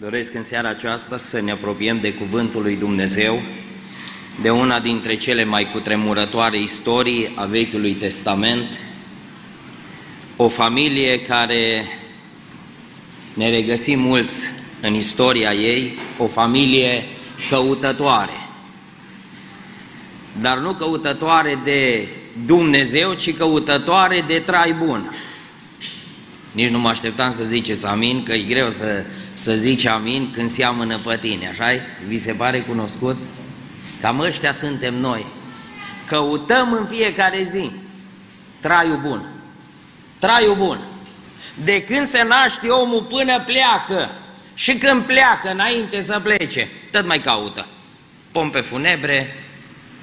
Doresc în seara aceasta să ne apropiem de Cuvântul lui Dumnezeu, de una dintre cele mai cutremurătoare istorii a Vechiului Testament, o familie care ne regăsim mulți în istoria ei, o familie căutătoare, dar nu căutătoare de Dumnezeu, ci căutătoare de trai bun. Nici nu mă așteptam să ziceți amin, că e greu să, să zici amin când seamănă pe tine, așa -i? Vi se pare cunoscut? Cam ăștia suntem noi. Căutăm în fiecare zi traiul bun. Traiul bun. De când se naște omul până pleacă și când pleacă înainte să plece, tot mai caută. Pompe funebre,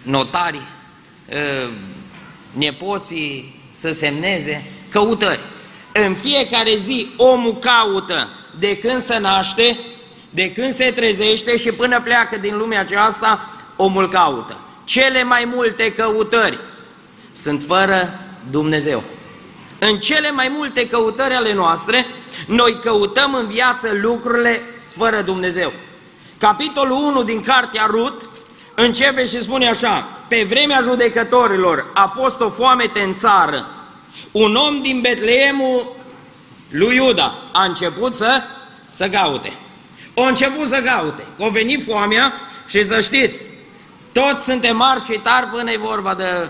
notari, ă, nepoții să semneze, căutări. În fiecare zi omul caută de când se naște, de când se trezește și până pleacă din lumea aceasta, omul caută. Cele mai multe căutări sunt fără Dumnezeu. În cele mai multe căutări ale noastre, noi căutăm în viață lucrurile fără Dumnezeu. Capitolul 1 din Cartea Rut începe și spune așa, pe vremea judecătorilor a fost o foamete în țară, un om din Betleemul lui Iuda a început să, să caute. O început să caute. O venit foamea și să știți, toți suntem marși și tari până e vorba de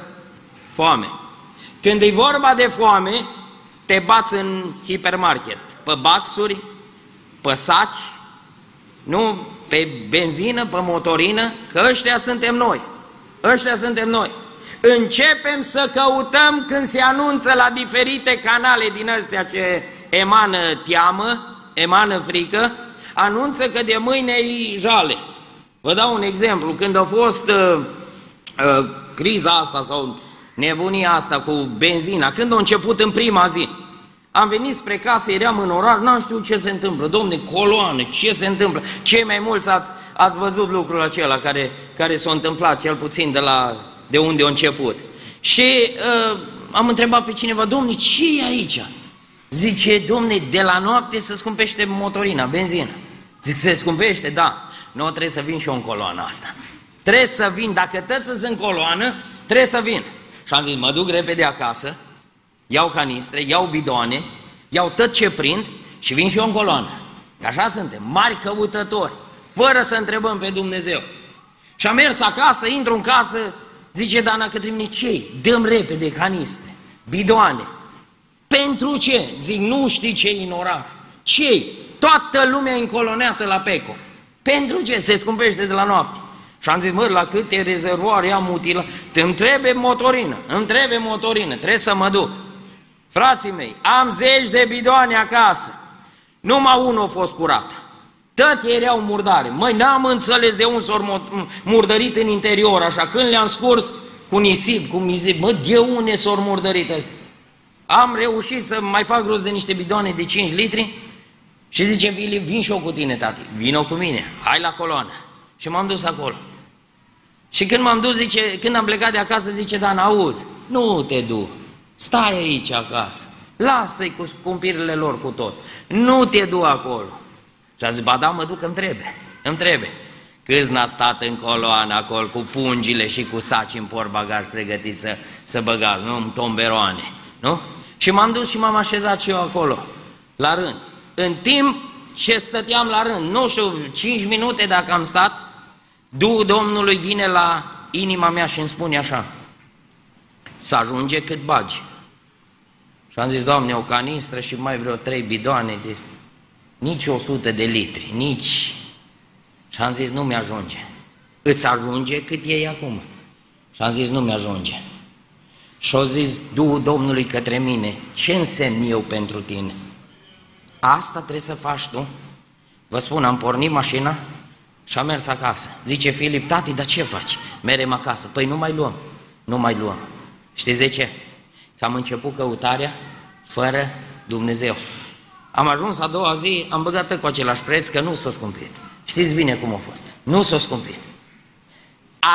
foame. Când e vorba de foame, te bați în hipermarket, pe baxuri, pe saci, nu pe benzină, pe motorină, că ăștia suntem noi. Ăștia suntem noi. Începem să căutăm când se anunță la diferite canale din astea ce emană teamă, emană frică, anunță că de mâine e jale. Vă dau un exemplu, când a fost uh, uh, criza asta sau nebunia asta cu benzina, când a început în prima zi, am venit spre casă, eram în oraș, n-am știut ce se întâmplă. Domne, coloane, ce se întâmplă? Cei mai mulți ați, ați văzut lucrul acela care, care s-a întâmplat, cel puțin de, la, de unde a început. Și uh, am întrebat pe cineva, domne, ce e aici? Zice, domne, de la noapte se scumpește motorina, benzină. Zic, se scumpește? Da. Nu, trebuie să vin și eu în coloana asta. Trebuie să vin, dacă tăți sunt în coloană, trebuie să vin. Și am zis, mă duc repede acasă, iau canistre, iau bidoane, iau tot ce prind și vin și eu în coloană. Că așa suntem, mari căutători, fără să întrebăm pe Dumnezeu. Și am mers acasă, intru în casă, zice Dana către mine, ce Dăm repede canistre, bidoane. Pentru ce? Zic, nu știi ce în oraș. ce Toată lumea încoloneată la Peco. Pentru ce? Se scumpește de la noapte. Și am zis, mă, la câte rezervoare am utilă? Îmi trebuie motorină, îmi trebuie motorină, trebuie să mă duc. Frații mei, am zeci de bidoane acasă. Numai unul a fost curat. Toate erau murdare. Măi, n-am înțeles de unde s-au murdărit în interior, așa, când le-am scurs cu nisip, cu mizip, mă, de unde s-au murdărit astea? Am reușit să mai fac rost de niște bidoane de 5 litri și zice, Vili, vin și eu cu tine, tati. Vino cu mine, hai la coloană. Și m-am dus acolo. Și când m-am dus, zice, când am plecat de acasă, zice, Dan, auzi, nu te du, stai aici acasă, lasă-i cu scumpirile lor cu tot, nu te du acolo. Și a zis, ba da, mă duc, îmi trebuie, îmi trebuie. Câți n-a stat în coloană acolo cu pungile și cu saci în portbagaj pregătiți să, să băgați, nu? În tomberoane, nu? Și m-am dus și m-am așezat și eu acolo, la rând. În timp ce stăteam la rând, nu știu, 5 minute dacă am stat, Duhul Domnului vine la inima mea și îmi spune așa, să ajunge cât bagi. Și am zis, Doamne, o canistră și mai vreo trei bidoane de nici 100 de litri, nici... Și am zis, nu mi-ajunge. Îți ajunge cât e acum. Și am zis, nu mi-ajunge. Și au zis Duhul Domnului către mine, ce însemn eu pentru tine? Asta trebuie să faci tu. Vă spun, am pornit mașina și am mers acasă. Zice Filip, tati, dar ce faci? Merem acasă. Păi nu mai luăm. Nu mai luăm. Știți de ce? Că am început căutarea fără Dumnezeu. Am ajuns a doua zi, am băgat cu același preț, că nu s-a scumpit. Știți bine cum a fost. Nu s-a scumpit.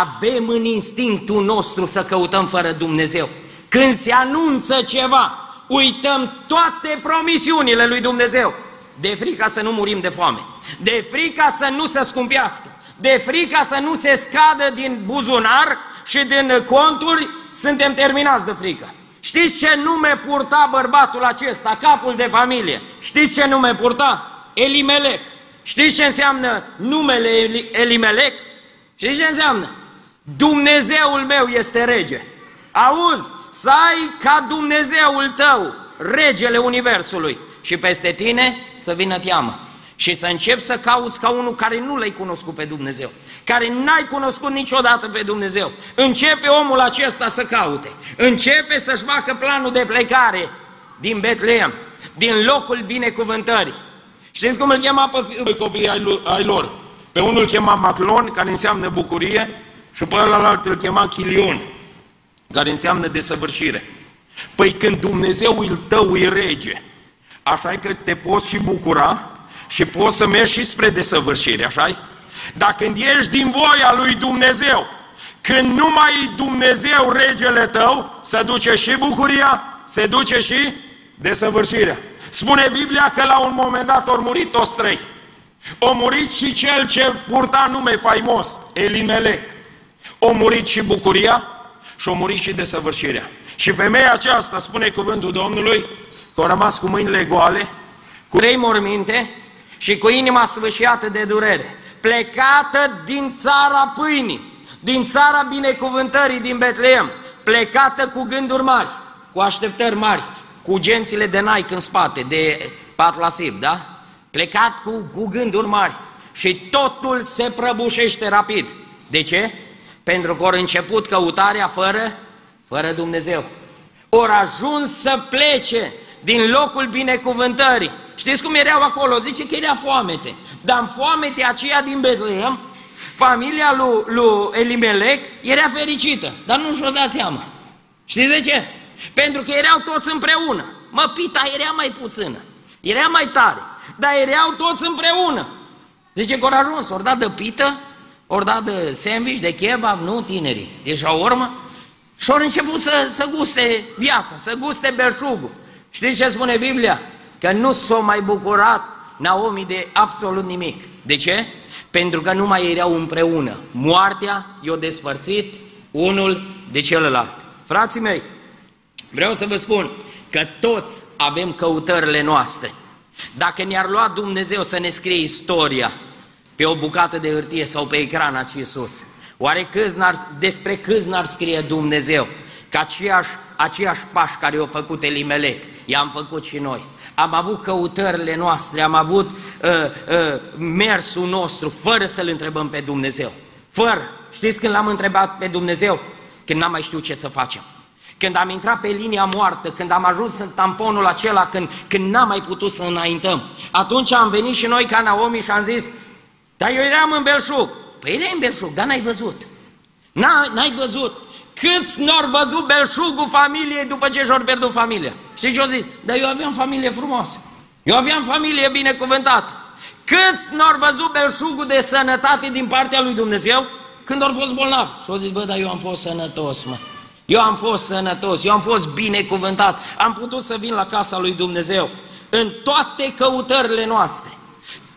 Avem în instinctul nostru să căutăm fără Dumnezeu. Când se anunță ceva, uităm toate promisiunile lui Dumnezeu. De frica să nu murim de foame. de frica să nu se scumpească, de frica să nu se scadă din buzunar și din conturi, suntem terminați de frică. Știți ce nume purta bărbatul acesta, capul de familie? Știți ce nume purta? Elimelec. Știți ce înseamnă numele Elimelec? Știți ce înseamnă? Dumnezeul meu este rege. Auzi, să ai ca Dumnezeul tău, regele Universului și peste tine să vină teamă și să începi să cauți ca unul care nu l-ai cunoscut pe Dumnezeu, care n-ai cunoscut niciodată pe Dumnezeu. Începe omul acesta să caute, începe să-și facă planul de plecare din Betleem, din locul binecuvântării. Știți cum îl chema pe fiul copiii ai lor? Pe unul îl chema Maclon, care înseamnă bucurie, și pe ălalt îl chema Chilion, care înseamnă desăvârșire. Păi când Dumnezeul tău e rege, așa că te poți și bucura și poți să mergi și spre desăvârșire, așa -i? Dar când ești din voia lui Dumnezeu, când nu mai e Dumnezeu regele tău, se duce și bucuria, se duce și desăvârșirea. Spune Biblia că la un moment dat au murit toți trei. O murit și cel ce purta nume faimos, Elimelec. O murit și bucuria și o murit și desăvârșirea. Și femeia aceasta, spune cuvântul Domnului, că a rămas cu mâinile goale, cu trei morminte și cu inima sfâșiată de durere, plecată din țara pâinii, din țara binecuvântării din Betleem, plecată cu gânduri mari, cu așteptări mari, cu gențile de Nike în spate, de patlasib, da? Plecat cu, cu gânduri mari și totul se prăbușește rapid. De ce? Pentru că au început căutarea fără, fără Dumnezeu. Ori ajuns să plece din locul binecuvântării. Știți cum erau acolo? Zice că era foamete. Dar în foamete aceea din Betleem, familia lui, lui Elimelec era fericită, dar nu și-o dat seama. Știți de ce? Pentru că erau toți împreună. Mă, pita era mai puțină, era mai tare, dar erau toți împreună. Zice că ori ajuns, ori dat de pită, ori dat de sandwich, de kebab, nu tinerii. Deci la urmă, și ori început să, să guste viața, să guste belșugul. Știți ce spune Biblia? Că nu s-a mai bucurat Naomi de absolut nimic. De ce? Pentru că nu mai erau împreună. Moartea i-a despărțit unul de celălalt. Frații mei, vreau să vă spun că toți avem căutările noastre. Dacă ne-ar lua Dumnezeu să ne scrie istoria pe o bucată de hârtie sau pe ecran aici sus, oare câți despre câți n-ar scrie Dumnezeu? Că aceiași, aceiași pași care i-au făcut Elimelec, i-am făcut și noi. Am avut căutările noastre, am avut uh, uh, mersul nostru, fără să-L întrebăm pe Dumnezeu. Fără. Știți când l-am întrebat pe Dumnezeu? Când n-am mai știut ce să facem. Când am intrat pe linia moartă, când am ajuns în tamponul acela, când, când n-am mai putut să înaintăm, atunci am venit și noi ca Naomi și am zis, dar eu eram în belșug. Păi erai în belșug, dar n-ai văzut. N-ai văzut. Câți n-au văzut belșugul familiei după ce și-au pierdut familia? Știi ce au zis? Dar eu aveam familie frumoasă. Eu aveam familie binecuvântată. Câți n-au văzut belșugul de sănătate din partea lui Dumnezeu când au fost bolnavi? Și au zis, bă, dar eu am fost sănătos, mă. Eu am fost sănătos, eu am fost binecuvântat, am putut să vin la casa lui Dumnezeu. În toate căutările noastre,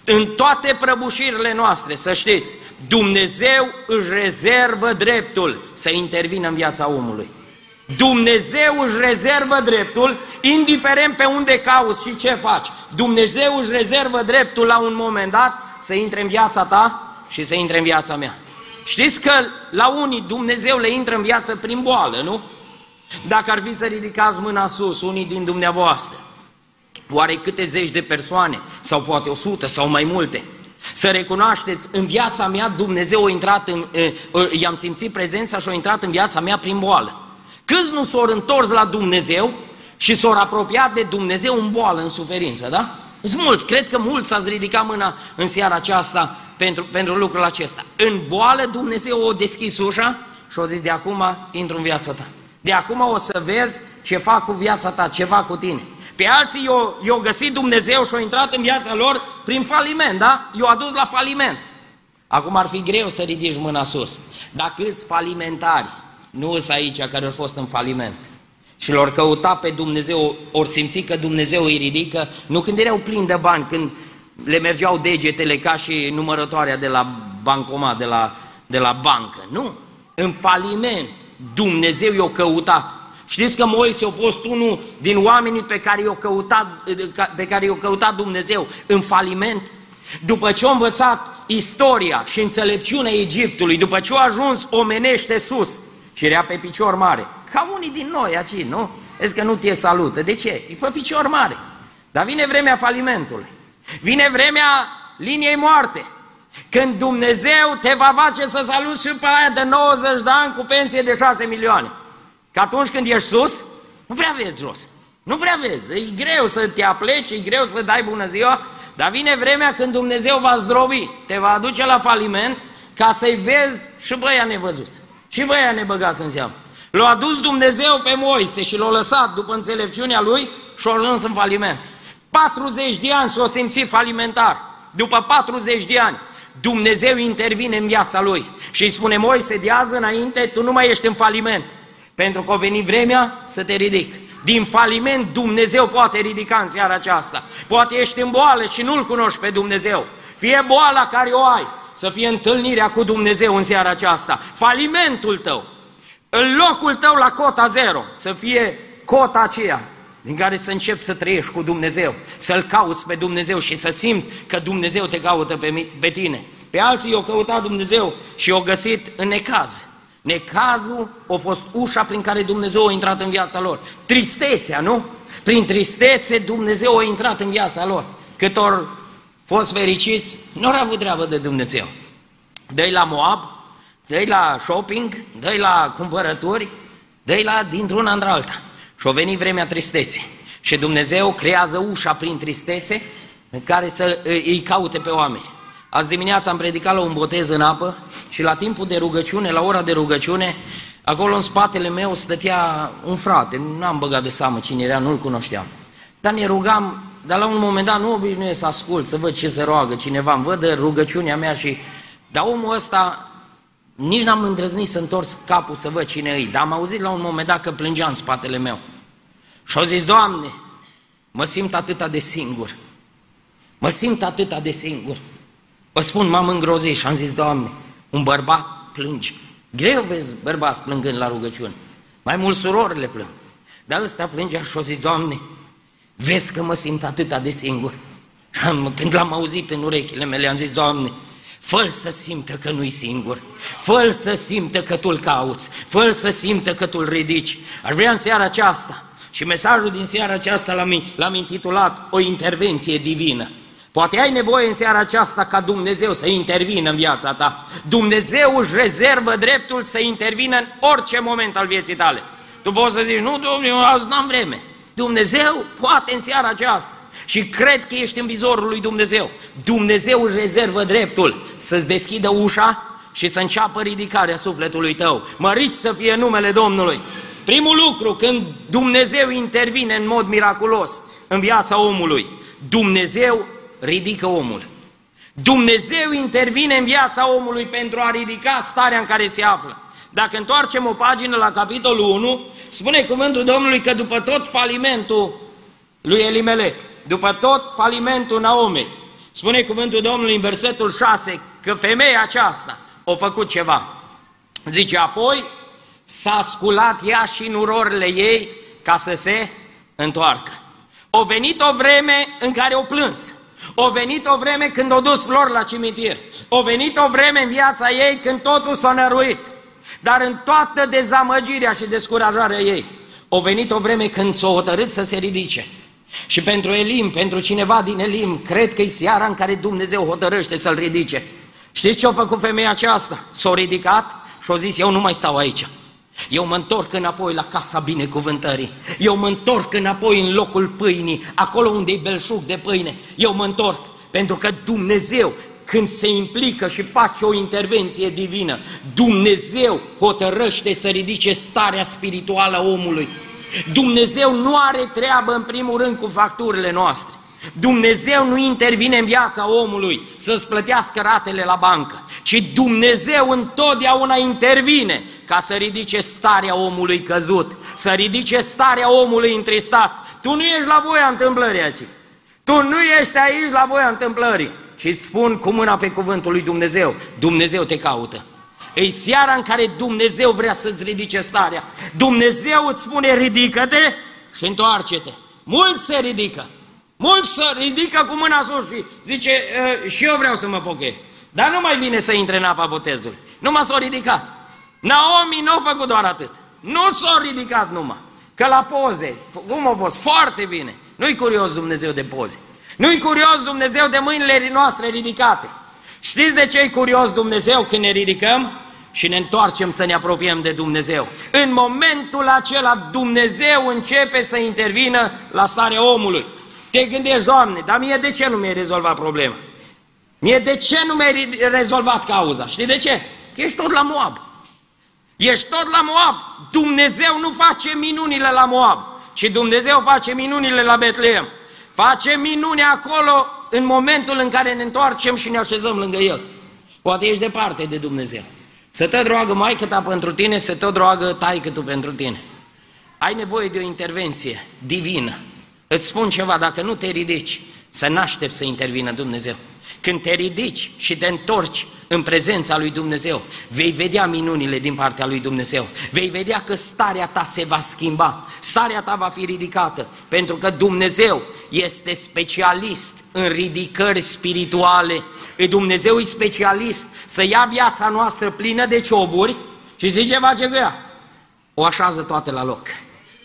în toate prăbușirile noastre, să știți, Dumnezeu își rezervă dreptul să intervină în viața omului. Dumnezeu își rezervă dreptul, indiferent pe unde cauți și ce faci. Dumnezeu își rezervă dreptul la un moment dat să intre în viața ta și să intre în viața mea. Știți că la unii Dumnezeu le intră în viață prin boală, nu? Dacă ar fi să ridicați mâna sus, unii din dumneavoastră, oare câte zeci de persoane, sau poate o sută, sau mai multe, să recunoașteți, în viața mea Dumnezeu a intrat, în, i-am simțit prezența și a intrat în viața mea prin boală. Câți nu s-au întors la Dumnezeu și s-au apropiat de Dumnezeu în boală, în suferință, da? Sunt mulți, cred că mulți ați ridicat mâna în seara aceasta pentru, pentru lucrul acesta. În boală Dumnezeu o deschis ușa și o zis de acum intru în viața ta. De acum o să vezi ce fac cu viața ta, ce fac cu tine. Pe alții i-au găsit Dumnezeu și au intrat în viața lor prin faliment, da? I-au adus la faliment. Acum ar fi greu să ridici mâna sus. Dacă îți falimentari, nu îți aici care au fost în faliment, și lor căuta pe Dumnezeu, ori simți că Dumnezeu îi ridică, nu când erau plini de bani, când le mergeau degetele ca și numărătoarea de la bancomat, de la, de la bancă. Nu, în faliment Dumnezeu i-a căutat. Știți că Moise a fost unul din oamenii pe care i-a căutat, pe care i-a căutat Dumnezeu în faliment? După ce a învățat istoria și înțelepciunea Egiptului, după ce a ajuns omenește sus și era pe picior mare, ca unii din noi aici, nu? Vezi că nu te salută. De ce? E pe picior mare. Dar vine vremea falimentului. Vine vremea liniei moarte. Când Dumnezeu te va face să saluți și pe aia de 90 de ani cu pensie de 6 milioane. Că atunci când ești sus, nu prea vezi jos. Nu prea vezi. E greu să te apleci, e greu să dai bună ziua, dar vine vremea când Dumnezeu va zdrobi, te va aduce la faliment ca să-i vezi și băia nevăzuți. Și băia nebăgați în seamă. L-a adus Dumnezeu pe Moise și l-a lăsat după înțelepciunea lui și a ajuns în faliment. 40 de ani s-a simțit falimentar. După 40 de ani, Dumnezeu intervine în viața lui și îi spune, Moise, de azi înainte tu nu mai ești în faliment, pentru că a venit vremea să te ridic. Din faliment Dumnezeu poate ridica în seara aceasta. Poate ești în boală și nu-L cunoști pe Dumnezeu. Fie boala care o ai, să fie întâlnirea cu Dumnezeu în seara aceasta. Falimentul tău, în locul tău la cota zero, să fie cota aceea din care să începi să trăiești cu Dumnezeu, să-L cauți pe Dumnezeu și să simți că Dumnezeu te caută pe, pe tine. Pe alții i-au căutat Dumnezeu și i-au găsit în necaz. Necazul a fost ușa prin care Dumnezeu a intrat în viața lor. Tristețea, nu? Prin tristețe Dumnezeu a intrat în viața lor. Cât ori fost fericiți, nu au avut treabă de Dumnezeu. dă la Moab, dă la shopping, dă la cumpărături, dă la dintr-una într-alta. Și a venit vremea tristeței. Și Dumnezeu creează ușa prin tristețe în care să îi caute pe oameni. Azi dimineața am predicat la un botez în apă și la timpul de rugăciune, la ora de rugăciune, acolo în spatele meu stătea un frate, nu am băgat de seamă cine era, nu-l cunoșteam. Dar ne rugam, dar la un moment dat nu obișnuiesc să ascult, să văd ce se roagă cineva, îmi văd rugăciunea mea și... Dar omul ăsta nici n-am îndrăznit să întorc capul să văd cine îi, dar am auzit la un moment dat că plângea în spatele meu. Și au zis, Doamne, mă simt atâta de singur. Mă simt atâta de singur. Vă spun, m-am îngrozit și am zis, Doamne, un bărbat plânge. Greu vezi bărbați plângând la rugăciune. Mai mult surorile plâng. Dar ăsta plângea și a zis, Doamne, vezi că mă simt atâta de singur. Și am, când l-am auzit în urechile mele, am zis, Doamne, fă să simtă că nu-i singur, fă să simtă că tu-l cauți, fă să simtă că tu-l ridici. Ar vrea în seara aceasta, și mesajul din seara aceasta l-am, l-am intitulat O intervenție divină. Poate ai nevoie în seara aceasta ca Dumnezeu să intervină în viața ta. Dumnezeu își rezervă dreptul să intervină în orice moment al vieții tale. Tu poți să zici, nu, Domnule, azi n-am vreme. Dumnezeu poate în seara aceasta. Și cred că ești în vizorul lui Dumnezeu. Dumnezeu își rezervă dreptul să-ți deschidă ușa și să înceapă ridicarea sufletului tău. Măriți să fie numele Domnului. Primul lucru, când Dumnezeu intervine în mod miraculos în viața omului, Dumnezeu ridică omul. Dumnezeu intervine în viața omului pentru a ridica starea în care se află. Dacă întoarcem o pagină la capitolul 1, spune cuvântul Domnului că după tot falimentul lui Elimelec, după tot falimentul Naomei, spune cuvântul Domnului în versetul 6 că femeia aceasta a făcut ceva. Zice, apoi s-a sculat ea și în urorile ei ca să se întoarcă. O venit o vreme în care o plâns. O venit o vreme când o dus flori la cimitir. O venit o vreme în viața ei când totul s-a năruit. Dar în toată dezamăgirea și descurajarea ei, o venit o vreme când s-a hotărât să se ridice. Și pentru Elim, pentru cineva din Elim, cred că e seara în care Dumnezeu hotărăște să-l ridice. Știți ce a făcut femeia aceasta? S-a ridicat și a zis, eu nu mai stau aici. Eu mă întorc înapoi la casa binecuvântării. Eu mă întorc înapoi în locul pâinii, acolo unde e belșug de pâine. Eu mă întorc pentru că Dumnezeu când se implică și face o intervenție divină, Dumnezeu hotărăște să ridice starea spirituală a omului. Dumnezeu nu are treabă în primul rând cu facturile noastre. Dumnezeu nu intervine în viața omului să-ți plătească ratele la bancă, ci Dumnezeu întotdeauna intervine ca să ridice starea omului căzut, să ridice starea omului întristat. Tu nu ești la voia întâmplării aici. Tu Tu nu ești aici la voia întâmplării, ci îți spun cu mâna pe cuvântul lui Dumnezeu. Dumnezeu te caută. E seara în care Dumnezeu vrea să-ți ridice starea. Dumnezeu îți spune ridică-te și întoarce-te. Mulți se ridică. Mulți se ridică cu mâna sus și zice și eu vreau să mă pochez. Dar nu mai vine să intre în apa botezului. Nu m-a s-a ridicat. Naomi nu a făcut doar atât. Nu s-a ridicat numai. Că la poze, cum a fost? Foarte bine. Nu-i curios Dumnezeu de poze. Nu-i curios Dumnezeu de mâinile noastre ridicate. Știți de ce e curios Dumnezeu când ne ridicăm? Și ne întoarcem să ne apropiem de Dumnezeu. În momentul acela Dumnezeu începe să intervină la starea omului. Te gândești, Doamne, dar mie de ce nu mi-ai rezolvat problema? Mie de ce nu mi-ai rezolvat cauza? Știi de ce? Că ești tot la Moab. Ești tot la Moab. Dumnezeu nu face minunile la Moab, ci Dumnezeu face minunile la Betleem. Face minuni acolo în momentul în care ne întoarcem și ne așezăm lângă El. Poate ești departe de Dumnezeu. Să te drogă maică ta pentru tine, să te drogă taică tu pentru tine. Ai nevoie de o intervenție divină. Îți spun ceva, dacă nu te ridici, să n-aștepți să intervină Dumnezeu. Când te ridici și te întorci în prezența lui Dumnezeu, vei vedea minunile din partea lui Dumnezeu. Vei vedea că starea ta se va schimba, starea ta va fi ridicată, pentru că Dumnezeu este specialist în ridicări spirituale. E Dumnezeu e specialist să ia viața noastră plină de cioburi și zice ce face cu ea? O așează toate la loc,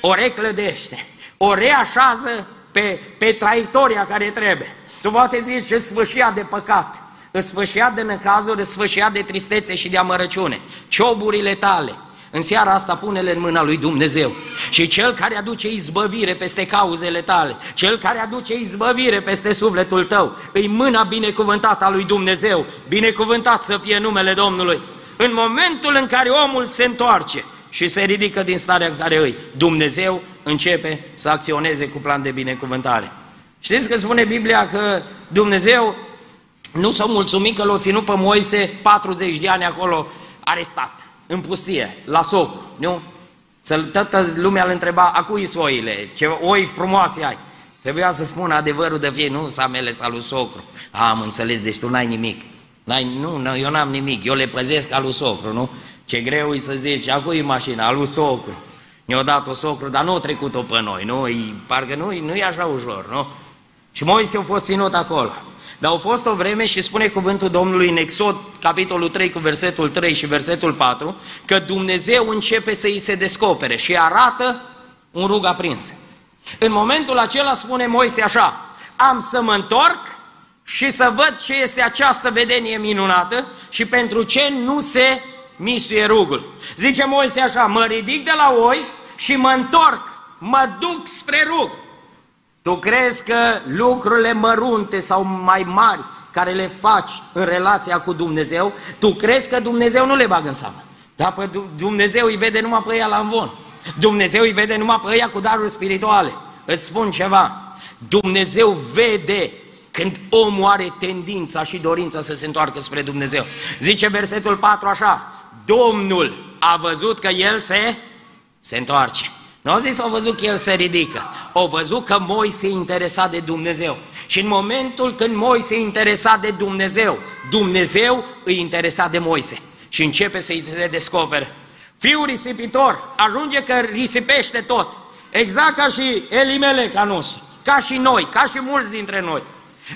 o reclădește, o reașează pe, pe traiectoria care trebuie. Tu poate zici că sfâșia de păcat, sfâșia de necazuri, sfâșia de tristețe și de amărăciune. Cioburile tale, în seara asta pune-le în mâna lui Dumnezeu. Și cel care aduce izbăvire peste cauzele tale, cel care aduce izbăvire peste sufletul tău, îi mâna binecuvântată a lui Dumnezeu. Binecuvântat să fie numele Domnului. În momentul în care omul se întoarce și se ridică din starea în care îi, Dumnezeu începe să acționeze cu plan de binecuvântare. Știți că spune Biblia că Dumnezeu nu s-a mulțumit că l-a ținut pe Moise 40 de ani acolo arestat, în pustie, la socru, nu? Să toată lumea îl întreba, a cui oile, ce oi frumoase ai? Trebuia să spună adevărul de fie, nu sa mele sa lui socru. Am înțeles, deci tu n-ai nimic. N-ai, nu, nu, eu n-am nimic, eu le păzesc al lui socru, nu? Ce greu e să zici, a cui mașina, al lui socru. Ne-a dat-o socru, dar nu a trecut-o pe noi, nu? E, parcă nu, nu e așa ușor, nu? Și Moise a fost ținut acolo. Dar au fost o vreme și spune cuvântul Domnului în Exod, capitolul 3 cu versetul 3 și versetul 4, că Dumnezeu începe să îi se descopere și arată un rug aprins. În momentul acela spune Moise așa, am să mă întorc și să văd ce este această vedenie minunată și pentru ce nu se mistuie rugul. Zice Moise așa, mă ridic de la oi și mă întorc, mă duc spre rug. Tu crezi că lucrurile mărunte sau mai mari care le faci în relația cu Dumnezeu, tu crezi că Dumnezeu nu le bagă în seamă. Dar pe Dumnezeu îi vede numai pe ea la învon. Dumnezeu îi vede numai pe ea cu daruri spirituale. Îți spun ceva, Dumnezeu vede când omul are tendința și dorința să se întoarcă spre Dumnezeu. Zice versetul 4 așa, Domnul a văzut că el se, se întoarce. Nu au zis, au văzut că el se ridică. Au văzut că Moise interesa de Dumnezeu. Și în momentul când Moise interesa de Dumnezeu, Dumnezeu îi interesa de Moise. Și începe să-i se descopere. Fiul risipitor ajunge că risipește tot. Exact ca și Elimeleca nostru. Ca și noi, ca și mulți dintre noi.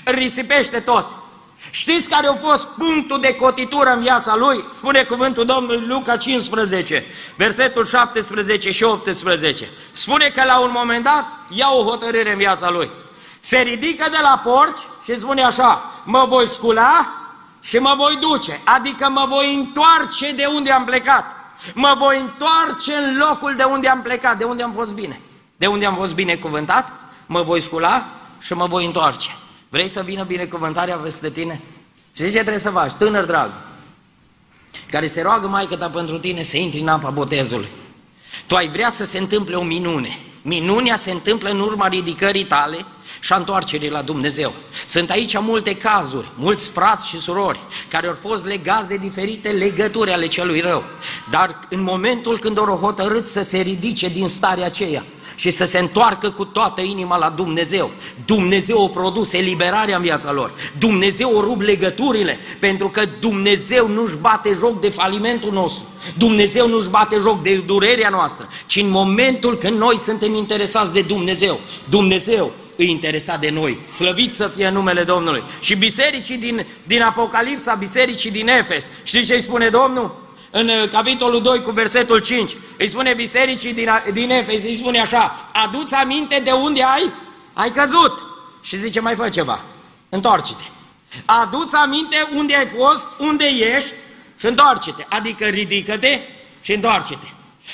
Risipește tot. Știți care a fost punctul de cotitură în viața lui? Spune cuvântul Domnului Luca 15, versetul 17 și 18. Spune că la un moment dat ia o hotărâre în viața lui. Se ridică de la porci și spune așa, mă voi scula și mă voi duce, adică mă voi întoarce de unde am plecat. Mă voi întoarce în locul de unde am plecat, de unde am fost bine. De unde am fost binecuvântat, mă voi scula și mă voi întoarce. Vrei să vină binecuvântarea peste tine? Și ce trebuie să faci? Tânăr drag, care se roagă Maica ta pentru tine să intri în apa botezului. Tu ai vrea să se întâmple o minune. Minunea se întâmplă în urma ridicării tale și a întoarcerii la Dumnezeu. Sunt aici multe cazuri, mulți frați și surori care au fost legați de diferite legături ale celui rău. Dar în momentul când au hotărât să se ridice din starea aceea, și să se întoarcă cu toată inima la Dumnezeu. Dumnezeu o produs eliberarea în viața lor. Dumnezeu o rup legăturile, pentru că Dumnezeu nu-și bate joc de falimentul nostru. Dumnezeu nu-și bate joc de durerea noastră, ci în momentul când noi suntem interesați de Dumnezeu, Dumnezeu îi interesa de noi. Slăvit să fie numele Domnului. Și bisericii din, din Apocalipsa, bisericii din Efes, știți ce îi spune Domnul? În uh, capitolul 2 cu versetul 5, îi spune bisericii din, din Efes, îi spune așa, aduți aminte de unde ai? Ai căzut. Și zice, mai fă ceva, întoarce-te. Aduți aminte unde ai fost, unde ești și întoarce-te. Adică ridică-te și întoarce-te.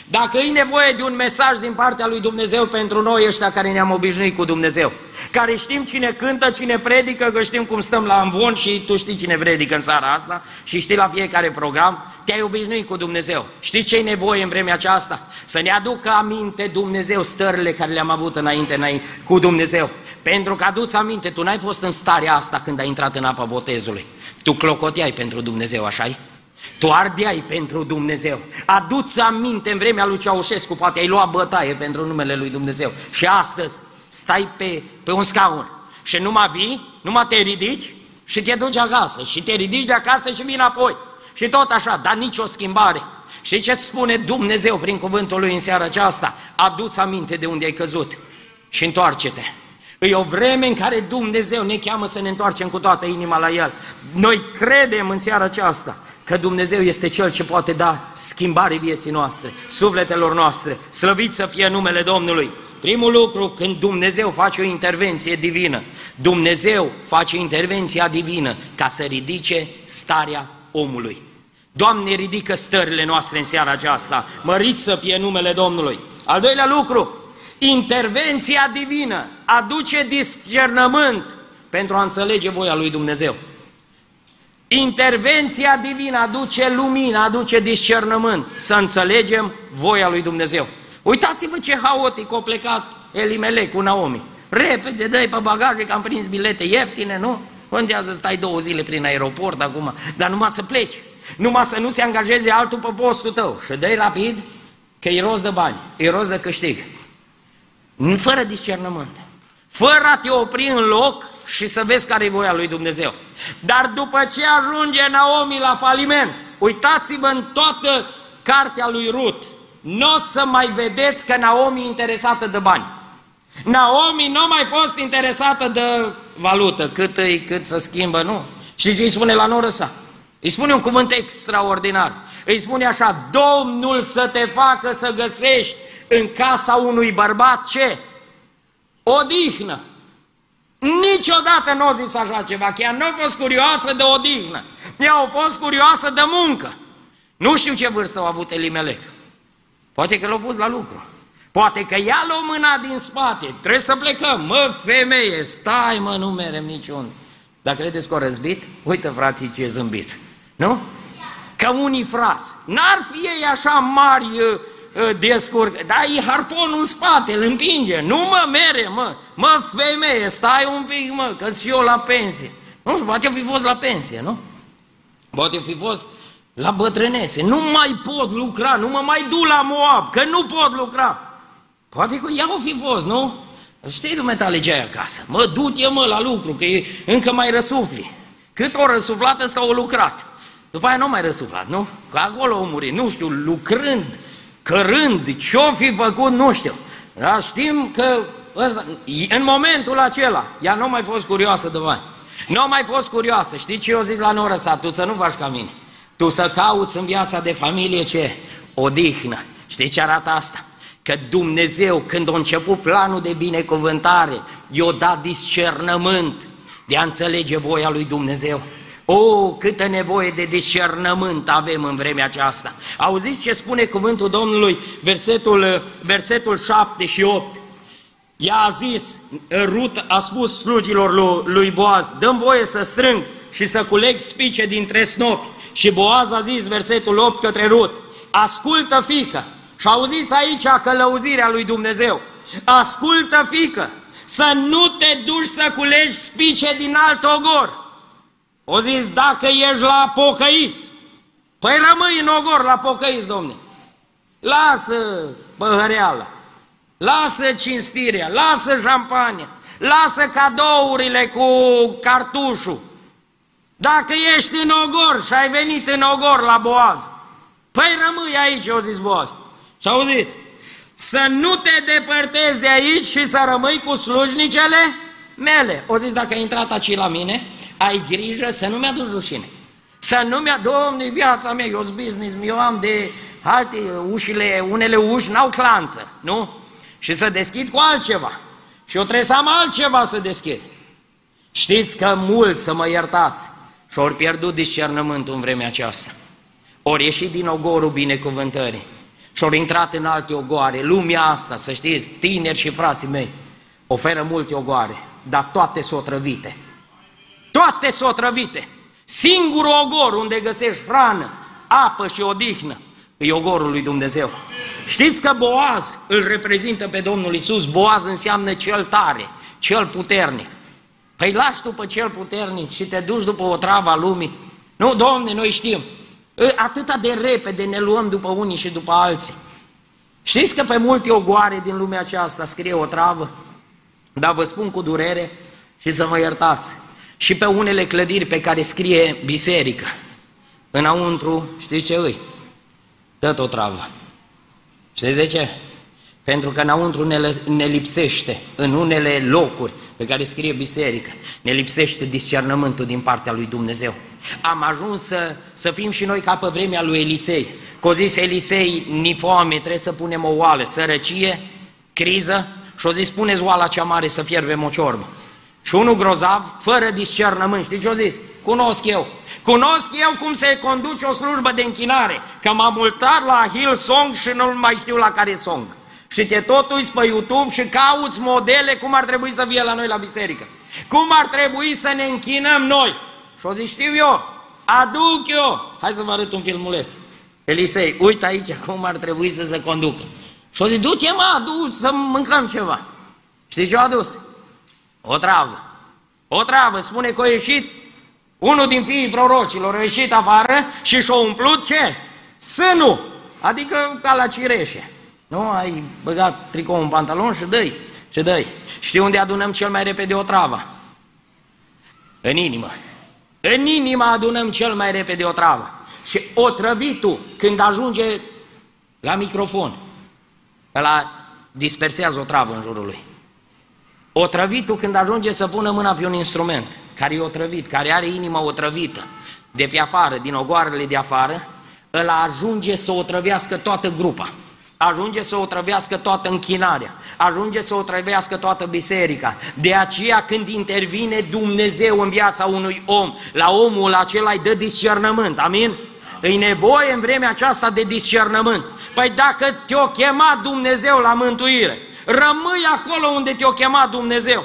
Dacă e nevoie de un mesaj din partea lui Dumnezeu pentru noi ăștia care ne-am obișnuit cu Dumnezeu, care știm cine cântă, cine predică, că știm cum stăm la învon și tu știi cine predică în seara asta și știi la fiecare program, te-ai obișnuit cu Dumnezeu. Știți ce e nevoie în vremea aceasta? Să ne aducă aminte Dumnezeu stările care le-am avut înainte, înainte cu Dumnezeu. Pentru că aduți aminte, tu n-ai fost în starea asta când ai intrat în apa botezului. Tu clocoteai pentru Dumnezeu, așa -i? Tu ardeai pentru Dumnezeu. Aduți aminte în vremea lui Ceaușescu, poate ai luat bătaie pentru numele lui Dumnezeu. Și astăzi stai pe, pe un scaun și nu mai vii, nu mai te ridici și te duci acasă. Și te ridici de acasă și vii înapoi. Și tot așa, dar nicio schimbare. Și ce spune Dumnezeu prin cuvântul lui în seara aceasta? Aduți aminte de unde ai căzut și întoarce-te. E o vreme în care Dumnezeu ne cheamă să ne întoarcem cu toată inima la El. Noi credem în seara aceasta că Dumnezeu este Cel ce poate da schimbare vieții noastre, sufletelor noastre. Slăvit să fie numele Domnului. Primul lucru, când Dumnezeu face o intervenție divină, Dumnezeu face intervenția divină ca să ridice starea omului. Doamne, ridică stările noastre în seara aceasta, mărit să fie numele Domnului. Al doilea lucru, intervenția divină aduce discernământ pentru a înțelege voia lui Dumnezeu. Intervenția divină aduce lumină, aduce discernământ, să înțelegem voia lui Dumnezeu. Uitați-vă ce haotic a plecat Elimelec cu Naomi. Repede, dă pe bagaje că am prins bilete ieftine, nu? Contează să stai două zile prin aeroport acum, dar numai să pleci. Numai să nu se angajeze altul pe postul tău. Și dă rapid că e rost de bani, e rost de câștig. Fără discernământ. Fără a te opri în loc și să vezi care e voia lui Dumnezeu. Dar după ce ajunge Naomi la faliment, uitați-vă în toată cartea lui Rut, nu o să mai vedeți că Naomi e interesată de bani. Naomi nu mai fost interesată de valută, cât îi, cât să schimbă, nu. Și ce îi spune la noră sa? Îi spune un cuvânt extraordinar. Îi spune așa, Domnul să te facă să găsești în casa unui bărbat ce? Odihnă. Niciodată nu a zis așa ceva, chiar nu a fost curioasă de odihnă. Ea a fost curioasă de muncă. Nu știu ce vârstă a avut Elimelec. Poate că l-a pus la lucru. Poate că ea l-a mâna din spate. Trebuie să plecăm. Mă, femeie, stai mă, nu merem niciunde. Dar credeți că o răzbit? Uite, frații, ce zâmbit. Nu? Ca unii frați. N-ar fi ei așa mari uh, uh descurc, dar e harponul în spate, îl împinge. Nu mă mere, mă. Mă, femeie, stai un pic, mă, că și eu la pensie. Nu știu, poate fi fost la pensie, nu? Poate fi fost la bătrânețe. Nu mai pot lucra, nu mă mai du la Moab, că nu pot lucra. Poate că ea o fi fost, nu? Știi dumneavoastră legea acasă. Mă, du-te mă la lucru, că e, încă mai răsufli. Cât o răsuflat, ăsta o lucrat. După aia nu mai răsuflat, nu? Că acolo o murit, nu știu, lucrând, cărând, ce-o fi făcut, nu știu. Dar știm că ăsta, în momentul acela, ea nu mai fost curioasă de bani. Nu mai fost curioasă. Știi ce eu zis la noră sa? Tu să nu faci ca mine. Tu să cauți în viața de familie ce? Odihnă. Știi ce arată asta? Că Dumnezeu, când a început planul de binecuvântare, i-a dat discernământ de a înțelege voia lui Dumnezeu. O, câtă nevoie de discernământ avem în vremea aceasta. Auziți ce spune cuvântul Domnului, versetul, versetul 7 și 8. Ea a zis, Rut a spus slugilor lui, lui Boaz, dăm voie să strâng și să culeg spice dintre snopi. Și Boaz a zis, versetul 8 către Rut, ascultă fică, și auziți aici călăuzirea lui Dumnezeu. Ascultă, fică, să nu te duci să culegi spice din alt ogor. O zis, dacă ești la pocăiți, păi rămâi în ogor la pocăiți, domne. Lasă păhăreala. lasă cinstirea, lasă șampania, lasă cadourile cu cartușul. Dacă ești în ogor și ai venit în ogor la Boaz, păi rămâi aici, o zis Boaz. Și auziți, să nu te depărtezi de aici și să rămâi cu slujnicele mele. O zis, dacă ai intrat aici la mine, ai grijă să nu mi-aduci rușine. Să nu mi-a, domne, viața mea, eu business, eu am de alte ușile, unele uși n-au clanță, nu? Și să deschid cu altceva. Și eu trebuie să am altceva să deschid. Știți că mulți, să mă iertați, și-au pierdut discernământul în vremea aceasta. Ori ieșit din ogorul binecuvântării și-au intrat în alte ogoare. Lumea asta, să știți, tineri și frații mei, oferă multe ogoare, dar toate sunt otrăvite. Toate sunt otrăvite. Singurul ogor unde găsești hrană, apă și odihnă e ogorul lui Dumnezeu. Știți că Boaz îl reprezintă pe Domnul Isus. Boaz înseamnă cel tare, cel puternic. Păi lași tu pe cel puternic și te duci după o travă a lumii. Nu, Domne, noi știm. Atâta de repede ne luăm după unii și după alții. Știți că pe multe ogoare din lumea aceasta scrie o travă? Dar vă spun cu durere și să mă iertați. Și pe unele clădiri pe care scrie biserică, înăuntru, știți ce îi? Tot o travă. Știți de ce? Pentru că înăuntru ne, ne lipsește, în unele locuri pe care scrie biserică, ne lipsește discernământul din partea lui Dumnezeu. Am ajuns să, să fim și noi ca pe vremea lui Elisei. Că zis Elisei, ni foame, trebuie să punem o oală, sărăcie, criză, și o zis, puneți oala cea mare să fierbem o ciorbă. Și unul grozav, fără discernământ, știi ce o zis? Cunosc eu. Cunosc eu cum se conduce o slujbă de închinare, că m-am multat la Hillsong și nu mai știu la care song. Și te tot uiți pe YouTube și cauți modele cum ar trebui să fie la noi la biserică. Cum ar trebui să ne închinăm noi. Și o zic, știu eu, aduc eu. Hai să vă arăt un filmuleț. Elisei, uite aici cum ar trebui să se conducă. Și o zic, du-te mă, adu să mâncăm ceva. Știți ce a adus? O travă. O travă, spune că a ieșit unul din fiii prorocilor, a ieșit afară și și-a umplut ce? Sânul, adică ca la cireșe. Nu, ai băgat tricou în pantalon și dă și dă Știi unde adunăm cel mai repede o travă? În inimă. În inimă adunăm cel mai repede o travă. Și otrăvitul, când ajunge la microfon, ăla dispersează o travă în jurul lui. Otrăvitul când ajunge să pună mâna pe un instrument care e otrăvit, care are inima otrăvită de pe afară, din ogoarele de afară, ăla ajunge să otrăvească toată grupa ajunge să o trăvească toată închinarea, ajunge să o trăvească toată biserica. De aceea când intervine Dumnezeu în viața unui om, la omul acela îi dă discernământ, amin? Îi nevoie în vremea aceasta de discernământ. Păi dacă te-o chema Dumnezeu la mântuire, rămâi acolo unde te-o chema Dumnezeu.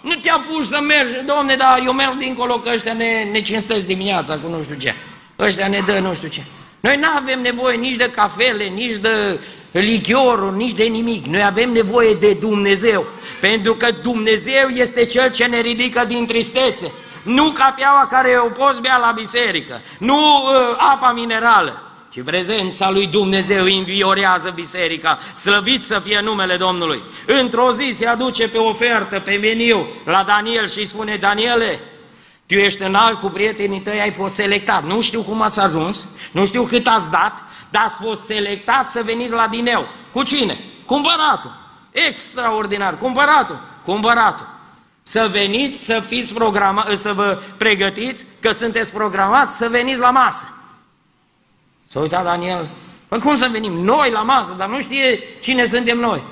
Nu te-a pus să mergi, domne, dar eu merg dincolo că ăștia ne, ne cinstesc dimineața cu nu știu ce. Ăștia ne dă nu știu ce. Noi nu avem nevoie nici de cafele, nici de lichiorul, nici de nimic. Noi avem nevoie de Dumnezeu, pentru că Dumnezeu este Cel ce ne ridică din tristețe. Nu cafeaua care o poți bea la biserică, nu uh, apa minerală, ci prezența lui Dumnezeu înviorează biserica, slăvit să fie numele Domnului. Într-o zi se aduce pe ofertă, pe meniu, la Daniel și îi spune, Daniele, tu ești înalt cu prietenii tăi, ai fost selectat. Nu știu cum ați ajuns, nu știu cât ați dat, dar ați fost selectat să veniți la Dineu. Cu cine? Cumpăratul. Extraordinar. Cumpăratul. Cumpăratul. Să veniți, să fiți programați, să vă pregătiți, că sunteți programați să veniți la masă. S-a uitat Daniel. Păi cum să venim? Noi la masă, dar nu știe cine suntem noi.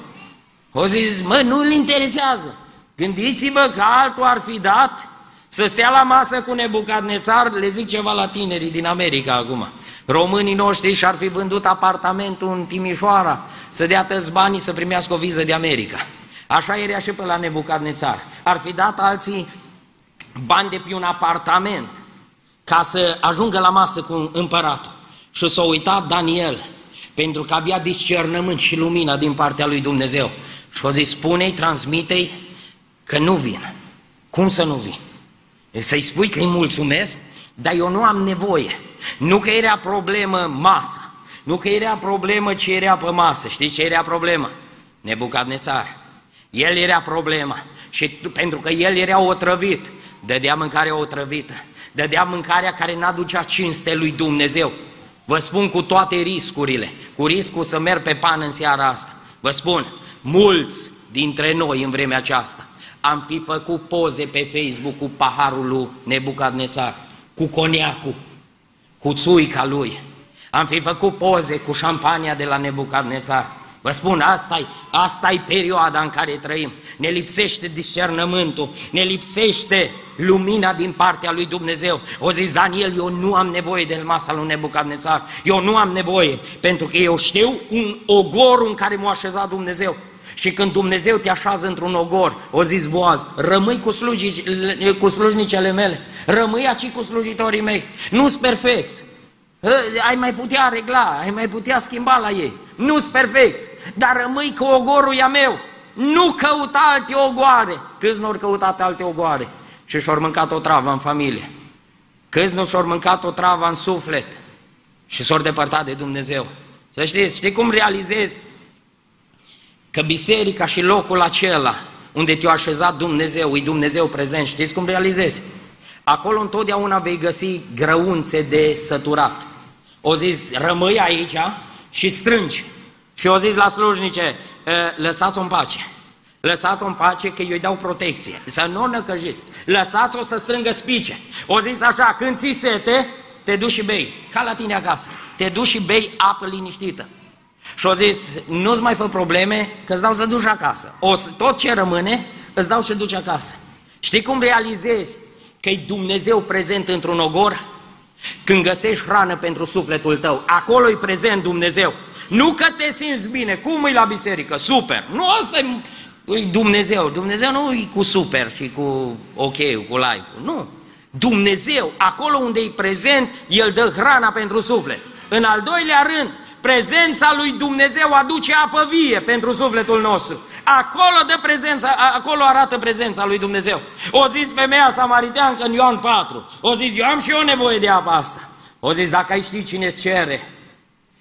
O zis, mă, nu-l interesează. Gândiți-vă că altul ar fi dat să stea la masă cu Nebucadnețar, le zic ceva la tinerii din America acum. Românii noștri și-ar fi vândut apartamentul în Timișoara, să dea tăți banii să primească o viză de America. Așa era și pe la Nebucadnețar. Ar fi dat alții bani de pe un apartament ca să ajungă la masă cu împăratul. Și s-a uitat Daniel, pentru că avea discernământ și lumina din partea lui Dumnezeu. Și a zis, spune-i, transmite-i că nu vin. Cum să nu vin? Să-i spui că îi mulțumesc, dar eu nu am nevoie. Nu că era problemă masa, nu că era problemă ce era pe masă. Știți ce era problemă? Nebucadnețar. El era problema. Și pentru că el era otrăvit, dădea mâncarea otrăvită, dădea mâncarea care n-aducea cinste lui Dumnezeu. Vă spun cu toate riscurile, cu riscul să merg pe pan în seara asta. Vă spun, mulți dintre noi în vremea aceasta am fi făcut poze pe Facebook cu paharul lui Nebucadnețar, cu coniacul, cu țuica lui. Am fi făcut poze cu șampania de la Nebucadnețar. Vă spun, asta e asta e perioada în care trăim. Ne lipsește discernământul, ne lipsește lumina din partea lui Dumnezeu. O zis Daniel, eu nu am nevoie de masa lui Nebucadnețar. Eu nu am nevoie, pentru că eu știu un ogor în care m-a așezat Dumnezeu. Și când Dumnezeu te așează într-un ogor, o zis Boaz, rămâi cu, slugi, cu slujnicele mele, rămâi aici cu slujitorii mei, nu-s perfecți, ai mai putea regla, ai mai putea schimba la ei, nu-s perfecți, dar rămâi cu ogorul ea meu, nu căuta alte ogoare, câți nu au căutat alte ogoare? Și și-au mâncat o travă în familie, câți nu și-au mâncat o travă în suflet? Și s-au depărtat de Dumnezeu. Să știți, știi cum realizezi? Că biserica și locul acela unde te-a așezat Dumnezeu, e Dumnezeu prezent, știți cum realizezi? Acolo întotdeauna vei găsi grăunțe de săturat. O zis, rămâi aici și strângi. Și o zis la slujnice, lăsați-o în pace. Lăsați-o în pace că eu îi dau protecție. Să nu o năcăjiți. Lăsați-o să strângă spice. O zis așa, când ți sete, te duci și bei. Ca la tine acasă. Te duci și bei apă liniștită. Și au zis, nu-ți mai fă probleme, că îți dau să duci acasă. O, tot ce rămâne, îți dau să duci acasă. Știi cum realizezi că e Dumnezeu prezent într-un ogor? Când găsești hrană pentru sufletul tău, acolo e prezent Dumnezeu. Nu că te simți bine, cum e la biserică, super. Nu asta e Dumnezeu. Dumnezeu nu e cu super și cu ok, cu like Nu. Dumnezeu, acolo unde e prezent, El dă hrana pentru suflet. În al doilea rând, Prezența lui Dumnezeu aduce apă vie pentru sufletul nostru. Acolo, de prezența, acolo arată prezența lui Dumnezeu. O zis femeia samariteancă în Ioan 4. O zis, eu am și eu nevoie de apă asta. O zis, dacă ai ști cine îți cere,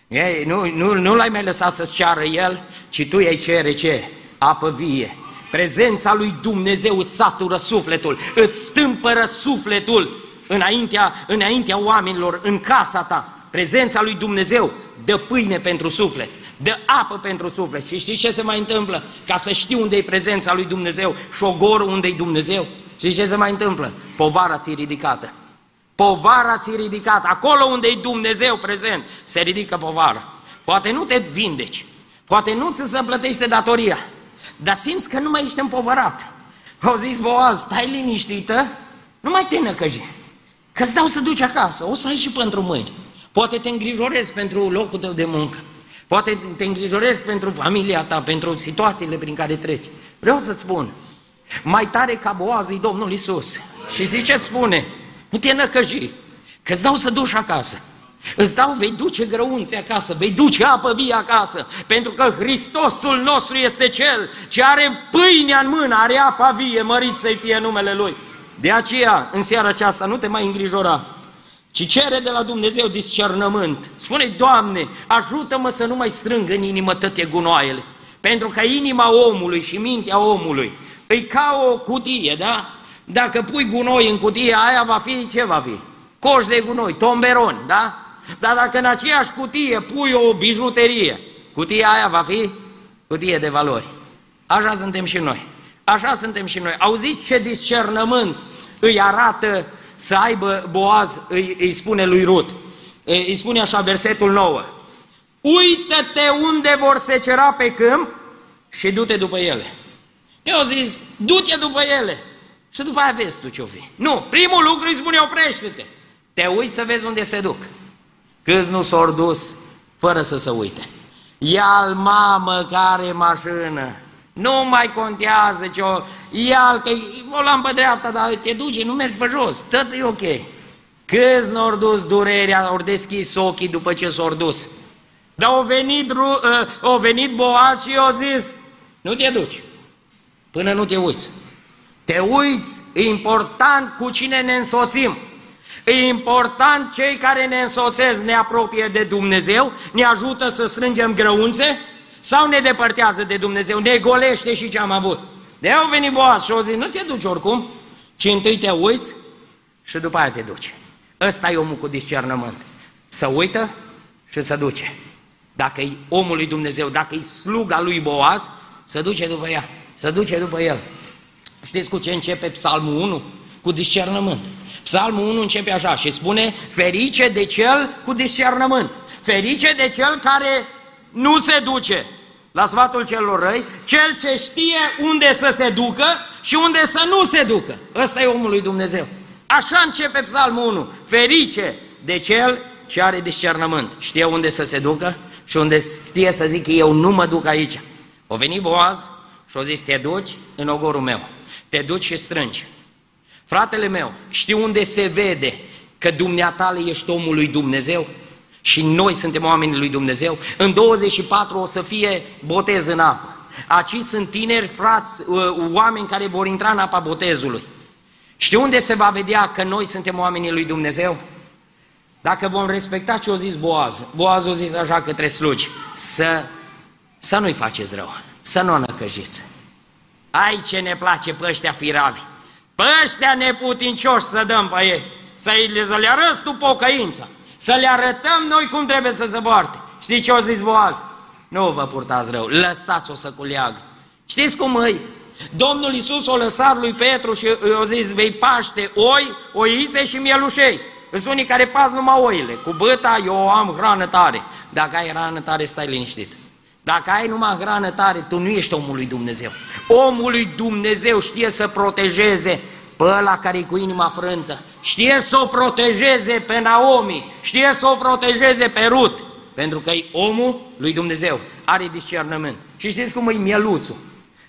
ei, nu, nu, nu l-ai mai lăsat să-ți ceară el, ci tu îi cere ce? Apă vie. Prezența lui Dumnezeu îți satură sufletul, îți stâmpără sufletul înaintea, înaintea oamenilor, în casa ta. Prezența lui Dumnezeu dă pâine pentru suflet, dă apă pentru suflet. Și știți ce se mai întâmplă? Ca să știi unde e prezența lui Dumnezeu și șogorul unde e Dumnezeu, știți ce se mai întâmplă? Povara ți ridicată. Povara ți ridicată. Acolo unde e Dumnezeu prezent, se ridică povara. Poate nu te vindeci, poate nu ți se plătește datoria, dar simți că nu mai ești împovărat. Au zis Boaz, stai liniștită, nu mai te năcăji, că-ți dau să duci acasă, o să ai și pentru mâini. Poate te îngrijorezi pentru locul tău de muncă. Poate te îngrijorezi pentru familia ta, pentru situațiile prin care treci. Vreau să-ți spun, mai tare ca boaz e Domnul Isus. Și zice, spune, nu te năcăji, că îți dau să duci acasă. Îți dau, vei duce grăunțe acasă, vei duce apă vie acasă, pentru că Hristosul nostru este Cel ce are pâinea în mână, are apa vie, mărit să-i fie numele Lui. De aceea, în seara aceasta, nu te mai îngrijora ci cere de la Dumnezeu discernământ. Spune, Doamne, ajută-mă să nu mai strâng în inimă toate gunoaiele. Pentru că inima omului și mintea omului e ca o cutie, da? Dacă pui gunoi în cutia aia, va fi, ce va fi? Coș de gunoi, tomberon, da? Dar dacă în aceeași cutie pui o bijuterie, cutia aia va fi cutie de valori. Așa suntem și noi. Așa suntem și noi. Auziți ce discernământ îi arată să aibă Boaz, îi, îi spune lui Rut, îi spune așa versetul 9, uită-te unde vor secera pe câmp și du-te după ele. Eu zis, du-te după ele și după aia vezi tu ce-o fi. Nu, primul lucru îi spune, oprește-te. Te uiți să vezi unde se duc. Câți nu s-au dus fără să se uite. Ia-l mamă care mașină, nu mai contează ce o... Ia că o lampă dreapta, dar te duce, nu mergi pe jos, tot e ok. Câți n-au dus durerea, au deschis ochii după ce s-au dus. Dar au venit, uh, au venit Boaz și au zis, nu te duci, până nu te uiți. Te uiți, e important cu cine ne însoțim. E important cei care ne însoțesc, ne apropie de Dumnezeu, ne ajută să strângem grăunțe, Sau ne depărtează de Dumnezeu, ne golește și ce am avut. De au venit Boaz și au zis, nu te duci oricum, ci întâi te uiți și după aia te duci. Ăsta e omul cu discernământ. Să uită și să duce. Dacă e omul lui Dumnezeu, dacă e sluga lui Boaz, să duce după ea, să duce după el. Știți cu ce începe Psalmul 1? Cu discernământ. Psalmul 1 începe așa și spune, ferice de cel cu discernământ, ferice de cel care nu se duce la sfatul celor răi, cel ce știe unde să se ducă și unde să nu se ducă. Ăsta e omul lui Dumnezeu. Așa începe Psalmul 1, ferice de cel ce are discernământ, știe unde să se ducă și unde știe să zic eu nu mă duc aici. O venit Boaz și o zis, te duci în ogorul meu, te duci și strângi. Fratele meu, știi unde se vede că dumneatale ești omul lui Dumnezeu? Și noi suntem oamenii lui Dumnezeu? În 24 o să fie botez în apă. Aici sunt tineri, frați, oameni care vor intra în apa botezului. Știi unde se va vedea că noi suntem oamenii lui Dumnezeu? Dacă vom respecta ce a zis Boaz, Boaz a zis așa către slugi, să, să nu-i faceți rău, să nu o năcăjiți. Ai ce ne place pe ăștia firavi, pe ăștia neputincioși să dăm pe ei, să, le, să le arăți tu pocăința, să le arătăm noi cum trebuie să se poarte. Știți ce a zis Boaz? Nu vă purtați rău, lăsați-o să culeagă. Știți cum îi? Domnul Iisus o lăsat lui Petru și i-a zis, vei paște oi, oițe și mielușei. Sunt unii care pas numai oile. Cu băta eu am hrană tare. Dacă ai hrană tare, stai liniștit. Dacă ai numai hrană tare, tu nu ești omul lui Dumnezeu. Omul lui Dumnezeu știe să protejeze pe ăla care e cu inima frântă. Știe să o protejeze pe Naomi. Știe să o protejeze pe Rut. Pentru că e omul lui Dumnezeu. Are discernământ. Și știți cum e mieluțul?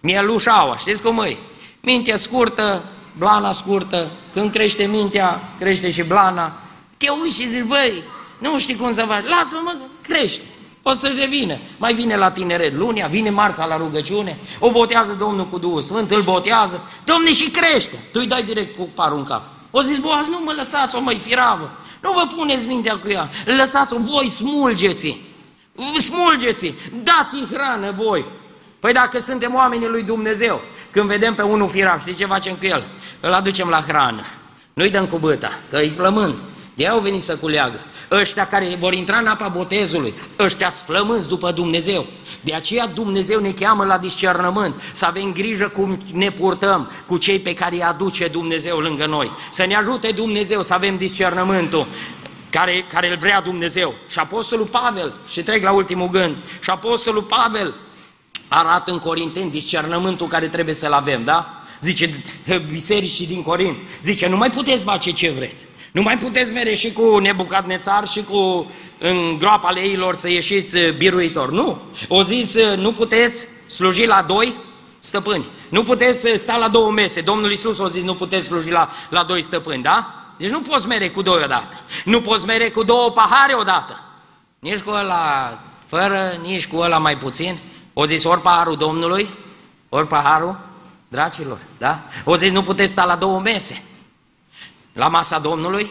Mielușaua. Știți cum e? Mintea scurtă, blana scurtă, când crește mintea, crește și blana. Te uiți și zici, băi, nu știi cum să faci, lasă-mă, crește. O să revină. Mai vine la tineret lunia, vine marța la rugăciune, o botează Domnul cu Duhul Sfânt, îl botează, Domne și crește. Tu îi dai direct cu parul în cap. O zis, boaz, nu mă lăsați-o, măi, firavă. Nu vă puneți mintea cu ea, lăsați-o, voi smulgeți smulgeți dați-i hrană voi. Păi dacă suntem oamenii lui Dumnezeu, când vedem pe unul firav, știi ce facem cu el? Îl aducem la hrană. Nu-i dăm cu băta, că e flământ. De au venit să culeagă. Ăștia care vor intra în apa botezului, ăștia sflămânți după Dumnezeu. De aceea Dumnezeu ne cheamă la discernământ, să avem grijă cum ne purtăm cu cei pe care îi aduce Dumnezeu lângă noi. Să ne ajute Dumnezeu să avem discernământul care, care îl vrea Dumnezeu. Și Apostolul Pavel, și trec la ultimul gând, și Apostolul Pavel arată în Corinteni discernământul care trebuie să-l avem, da? Zice bisericii din Corint, zice, nu mai puteți face ce vreți. Nu mai puteți mere și cu nețar și cu în groapa leilor să ieșiți uh, biruitor. Nu. O zis, uh, nu puteți sluji la doi stăpâni. Nu puteți uh, sta la două mese. Domnul Isus a zis, nu puteți sluji la, la doi stăpâni, da? Deci nu poți mere cu doi odată. Nu poți mere cu două pahare odată. Nici cu ăla fără, nici cu ăla mai puțin. O zis ori paharul Domnului, ori paharul dracilor, da? O zis nu puteți sta la două mese. La masa Domnului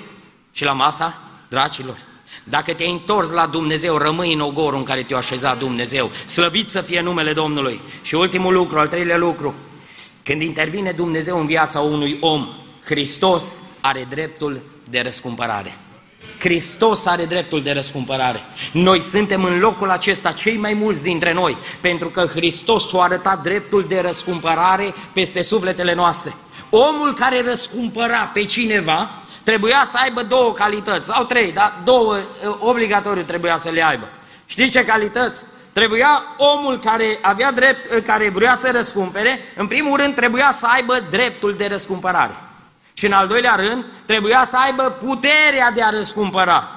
și la masa dracilor. Dacă te-ai întors la Dumnezeu, rămâi în ogorul în care te-a așezat Dumnezeu. Slăvit să fie numele Domnului. Și ultimul lucru, al treilea lucru, când intervine Dumnezeu în viața unui om, Hristos are dreptul de răscumpărare. Hristos are dreptul de răscumpărare. Noi suntem în locul acesta cei mai mulți dintre noi, pentru că Hristos și-a arătat dreptul de răscumpărare peste sufletele noastre. Omul care răscumpăra pe cineva trebuia să aibă două calități, sau trei, dar două eh, obligatoriu trebuia să le aibă. Știți ce calități? Trebuia omul care avea drept, eh, care vrea să răscumpere, în primul rând trebuia să aibă dreptul de răscumpărare. Și în al doilea rând, trebuia să aibă puterea de a răscumpăra.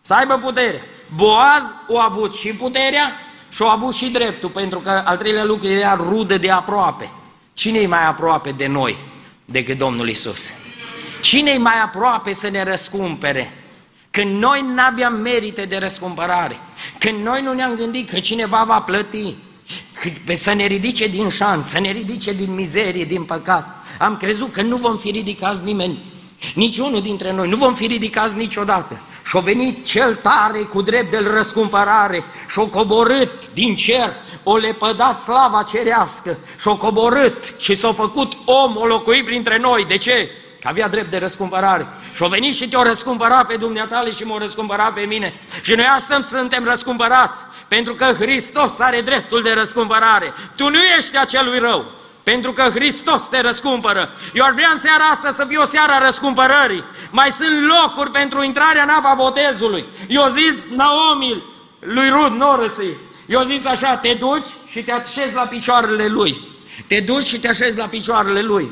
Să aibă putere. Boaz o a avut și puterea și o a avut și dreptul, pentru că al treilea lucru era rudă de aproape. Cine e mai aproape de noi decât Domnul Isus? Cine e mai aproape să ne răscumpere? Când noi nu aveam merite de răscumpărare, când noi nu ne-am gândit că cineva va plăti, să ne ridice din șans, să ne ridice din mizerie, din păcat. Am crezut că nu vom fi ridicați nimeni, niciunul dintre noi, nu vom fi ridicați niciodată. Și-a venit cel tare cu drept de răscumpărare și-a coborât din cer o lepădat slava cerească și o coborât și s-a făcut om, o locuit printre noi. De ce? Că avea drept de răscumpărare. Și o venit și te-o răscumpăra pe dumneatale și m-o răscumpăra pe mine. Și noi astăzi suntem răscumpărați, pentru că Hristos are dreptul de răscumpărare. Tu nu ești acelui rău, pentru că Hristos te răscumpără. Eu ar vrea în seara asta să fie o seară a răscumpărării. Mai sunt locuri pentru intrarea în apa botezului. Eu zis Naomi lui Rud Norrisy, eu zis așa, te duci și te așezi la picioarele lui. Te duci și te așezi la picioarele lui.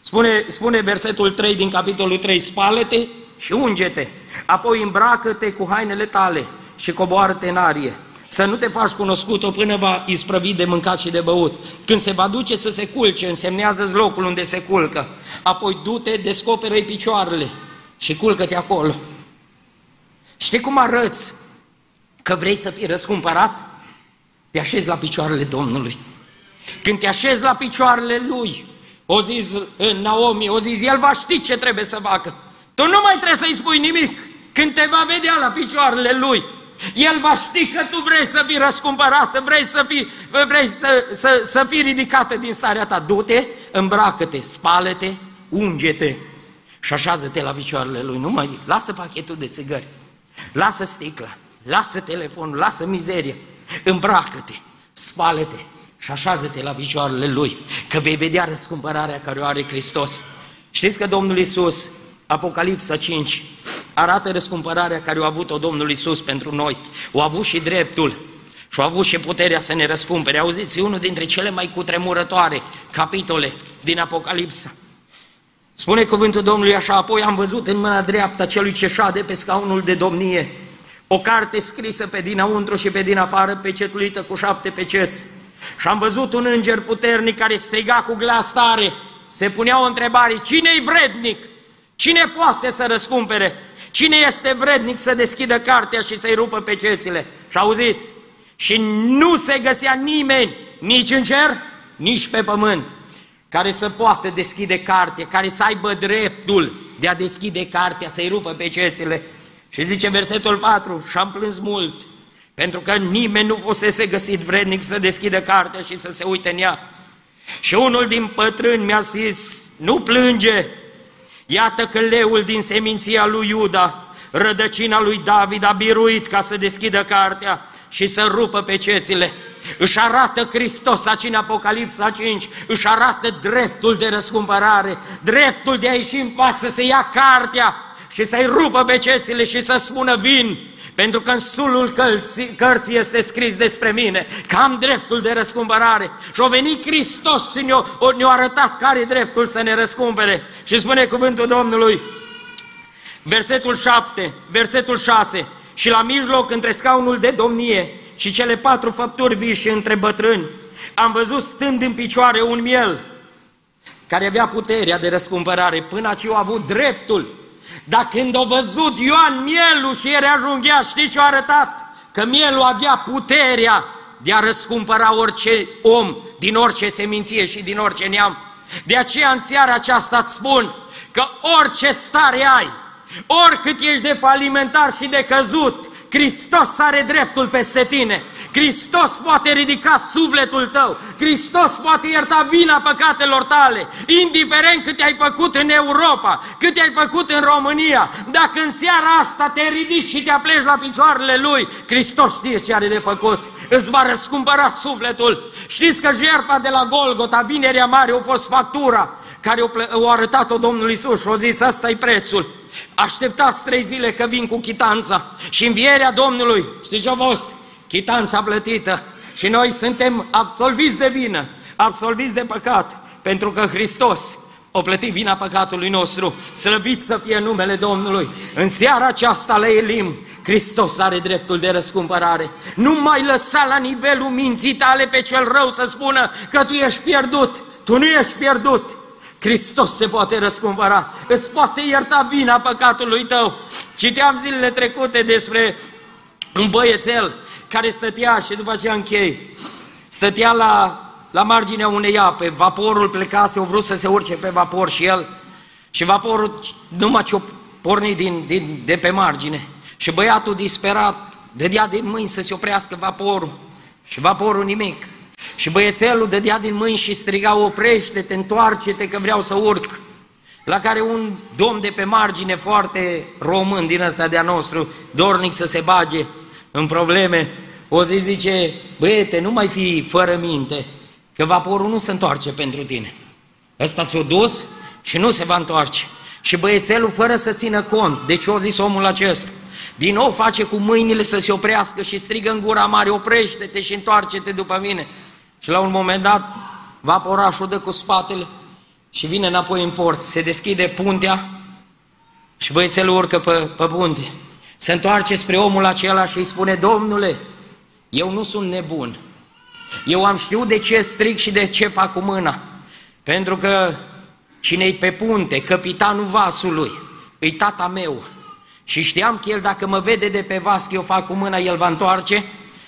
Spune, spune versetul 3 din capitolul 3, spală-te și unge-te, apoi îmbracă-te cu hainele tale și coboară-te în arie. Să nu te faci cunoscut-o până va isprăvi de mâncat și de băut. Când se va duce să se culce, însemnează locul unde se culcă. Apoi du-te, descoperă picioarele și culcă-te acolo. Știi cum arăți că vrei să fii răscumpărat? Te așezi la picioarele Domnului. Când te așezi la picioarele Lui, o zis în Naomi, o zis, El va ști ce trebuie să facă. Tu nu mai trebuie să-i spui nimic. Când te va vedea la picioarele Lui, El va ști că tu vrei să fii răscumpărată, vrei să fii, vrei să, să, să fii ridicată din starea ta. Du-te, îmbracă-te, spală-te, unge-te și așează-te la picioarele Lui. Nu mai, lasă pachetul de țigări, lasă sticla, lasă telefonul, lasă mizeria, îmbracă-te, spală-te și așează-te la picioarele Lui, că vei vedea răscumpărarea care o are Hristos. Știți că Domnul Isus, Apocalipsa 5, arată răscumpărarea care o a avut-o Domnul Isus pentru noi. O a avut și dreptul și a avut și puterea să ne răscumpere. Auziți, unul dintre cele mai cutremurătoare capitole din Apocalipsa. Spune cuvântul Domnului așa, apoi am văzut în mâna dreaptă celui ce șade pe scaunul de domnie o carte scrisă pe dinăuntru și pe din afară, pecetuită cu șapte peceți. Și am văzut un înger puternic care striga cu glas tare, se punea o întrebare, cine-i vrednic? Cine poate să răscumpere? Cine este vrednic să deschidă cartea și să-i rupă pecețile? Și auziți, și nu se găsea nimeni, nici în cer, nici pe pământ, care să poată deschide cartea, care să aibă dreptul de a deschide cartea, să-i rupă pecețile. Și zice versetul 4, și am plâns mult, pentru că nimeni nu fusese găsit vrednic să deschidă cartea și să se uite în ea. Și unul din pătrâni mi-a zis, nu plânge, iată că leul din seminția lui Iuda, rădăcina lui David, a biruit ca să deschidă cartea și să rupă pe cețile. Își arată Hristos aici în Apocalipsa 5, își arată dreptul de răscumpărare, dreptul de a ieși în față să ia cartea și să-i rupă pe cețile și să spună vin, pentru că în sulul cărții, cărții este scris despre mine că am dreptul de răscumpărare. Și a venit Hristos și ne-a, ne arătat care e dreptul să ne răscumpere. Și spune cuvântul Domnului, versetul 7, versetul 6, și la mijloc între scaunul de domnie și cele patru făpturi vii și între bătrâni, am văzut stând în picioare un miel care avea puterea de răscumpărare, până aici a avut dreptul dar când a văzut Ioan mielul și era ajunghea, știți ce a arătat? Că mielul avea puterea de a răscumpăra orice om din orice seminție și din orice neam. De aceea în seara aceasta îți spun că orice stare ai, oricât ești de falimentar și de căzut, Hristos are dreptul peste tine. Hristos poate ridica sufletul tău, Hristos poate ierta vina păcatelor tale, indiferent cât ai făcut în Europa, cât ai făcut în România, dacă în seara asta te ridici și te apleci la picioarele Lui, Hristos știe ce are de făcut, îți va răscumpăra sufletul. Știți că jertfa de la Golgota, vinerea mare, a fost factura care o arătat-o Domnul Isus și o zis, asta e prețul. Așteptați trei zile că vin cu chitanța și învierea Domnului, știți ce a fost? Chitanța plătită și noi suntem absolviți de vină, absolviți de păcat, pentru că Hristos o plătit vina păcatului nostru, slăvit să fie numele Domnului. În seara aceasta la Elim, Hristos are dreptul de răscumpărare. Nu mai lăsa la nivelul minții tale pe cel rău să spună că tu ești pierdut. Tu nu ești pierdut. Hristos te poate răscumpăra, îți poate ierta vina păcatului tău. Citeam zilele trecute despre un băiețel care stătea și după aceea închei, stătea la, la marginea unei ape, vaporul plecase, au vrut să se urce pe vapor și el, și vaporul numai ce-o porni din, din, de pe margine. Și băiatul disperat dădea din mâini să se oprească vaporul și vaporul nimic. Și băiețelul dădea din mâini și striga, oprește-te, întoarce-te că vreau să urc. La care un domn de pe margine foarte român din ăsta de-a nostru, dornic să se bage în probleme, o zi zice, băiete, nu mai fi fără minte, că vaporul nu se întoarce pentru tine. Ăsta s-a dus și nu se va întoarce. Și băiețelul, fără să țină cont, de ce a zis omul acesta? Din nou face cu mâinile să se oprească și strigă în gura mare, oprește-te și întoarce-te după mine. Și la un moment dat, vaporașul dă cu spatele și vine înapoi în port. Se deschide puntea și băiețelul urcă pe, pe punte. Se întoarce spre omul acela și îi spune, Domnule, eu nu sunt nebun. Eu am știut de ce strig și de ce fac cu mâna. Pentru că cine pe punte, capitanul vasului, îi tata meu. Și știam că el dacă mă vede de pe vas că eu fac cu mâna, el va întoarce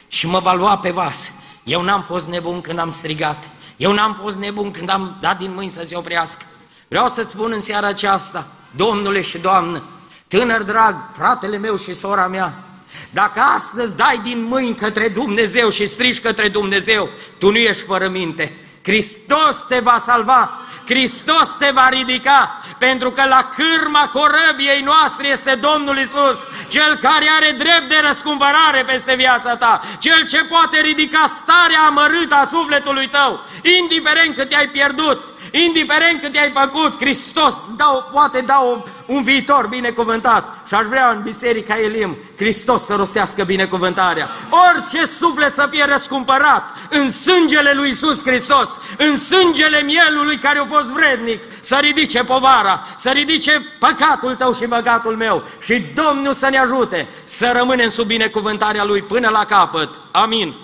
și mă va lua pe vas. Eu n-am fost nebun când am strigat. Eu n-am fost nebun când am dat din mâini să se oprească. Vreau să-ți spun în seara aceasta, Domnule și Doamnă, tânăr drag, fratele meu și sora mea, dacă astăzi dai din mâini către Dumnezeu și strigi către Dumnezeu, tu nu ești fără minte. Hristos te va salva, Hristos te va ridica, pentru că la cârma corăbiei noastre este Domnul Isus, Cel care are drept de răscumpărare peste viața ta, Cel ce poate ridica starea amărâtă a sufletului tău, indiferent cât ai pierdut, indiferent cât ai făcut, Hristos dau, poate da o, un viitor binecuvântat. Și aș vrea în Biserica Elim, Hristos să rostească binecuvântarea. Orice suflet să fie răscumpărat în sângele lui Isus Hristos, în sângele mielului care a fost vrednic, să ridice povara, să ridice păcatul tău și păcatul meu. Și Domnul să ne ajute să rămânem sub binecuvântarea Lui până la capăt. Amin.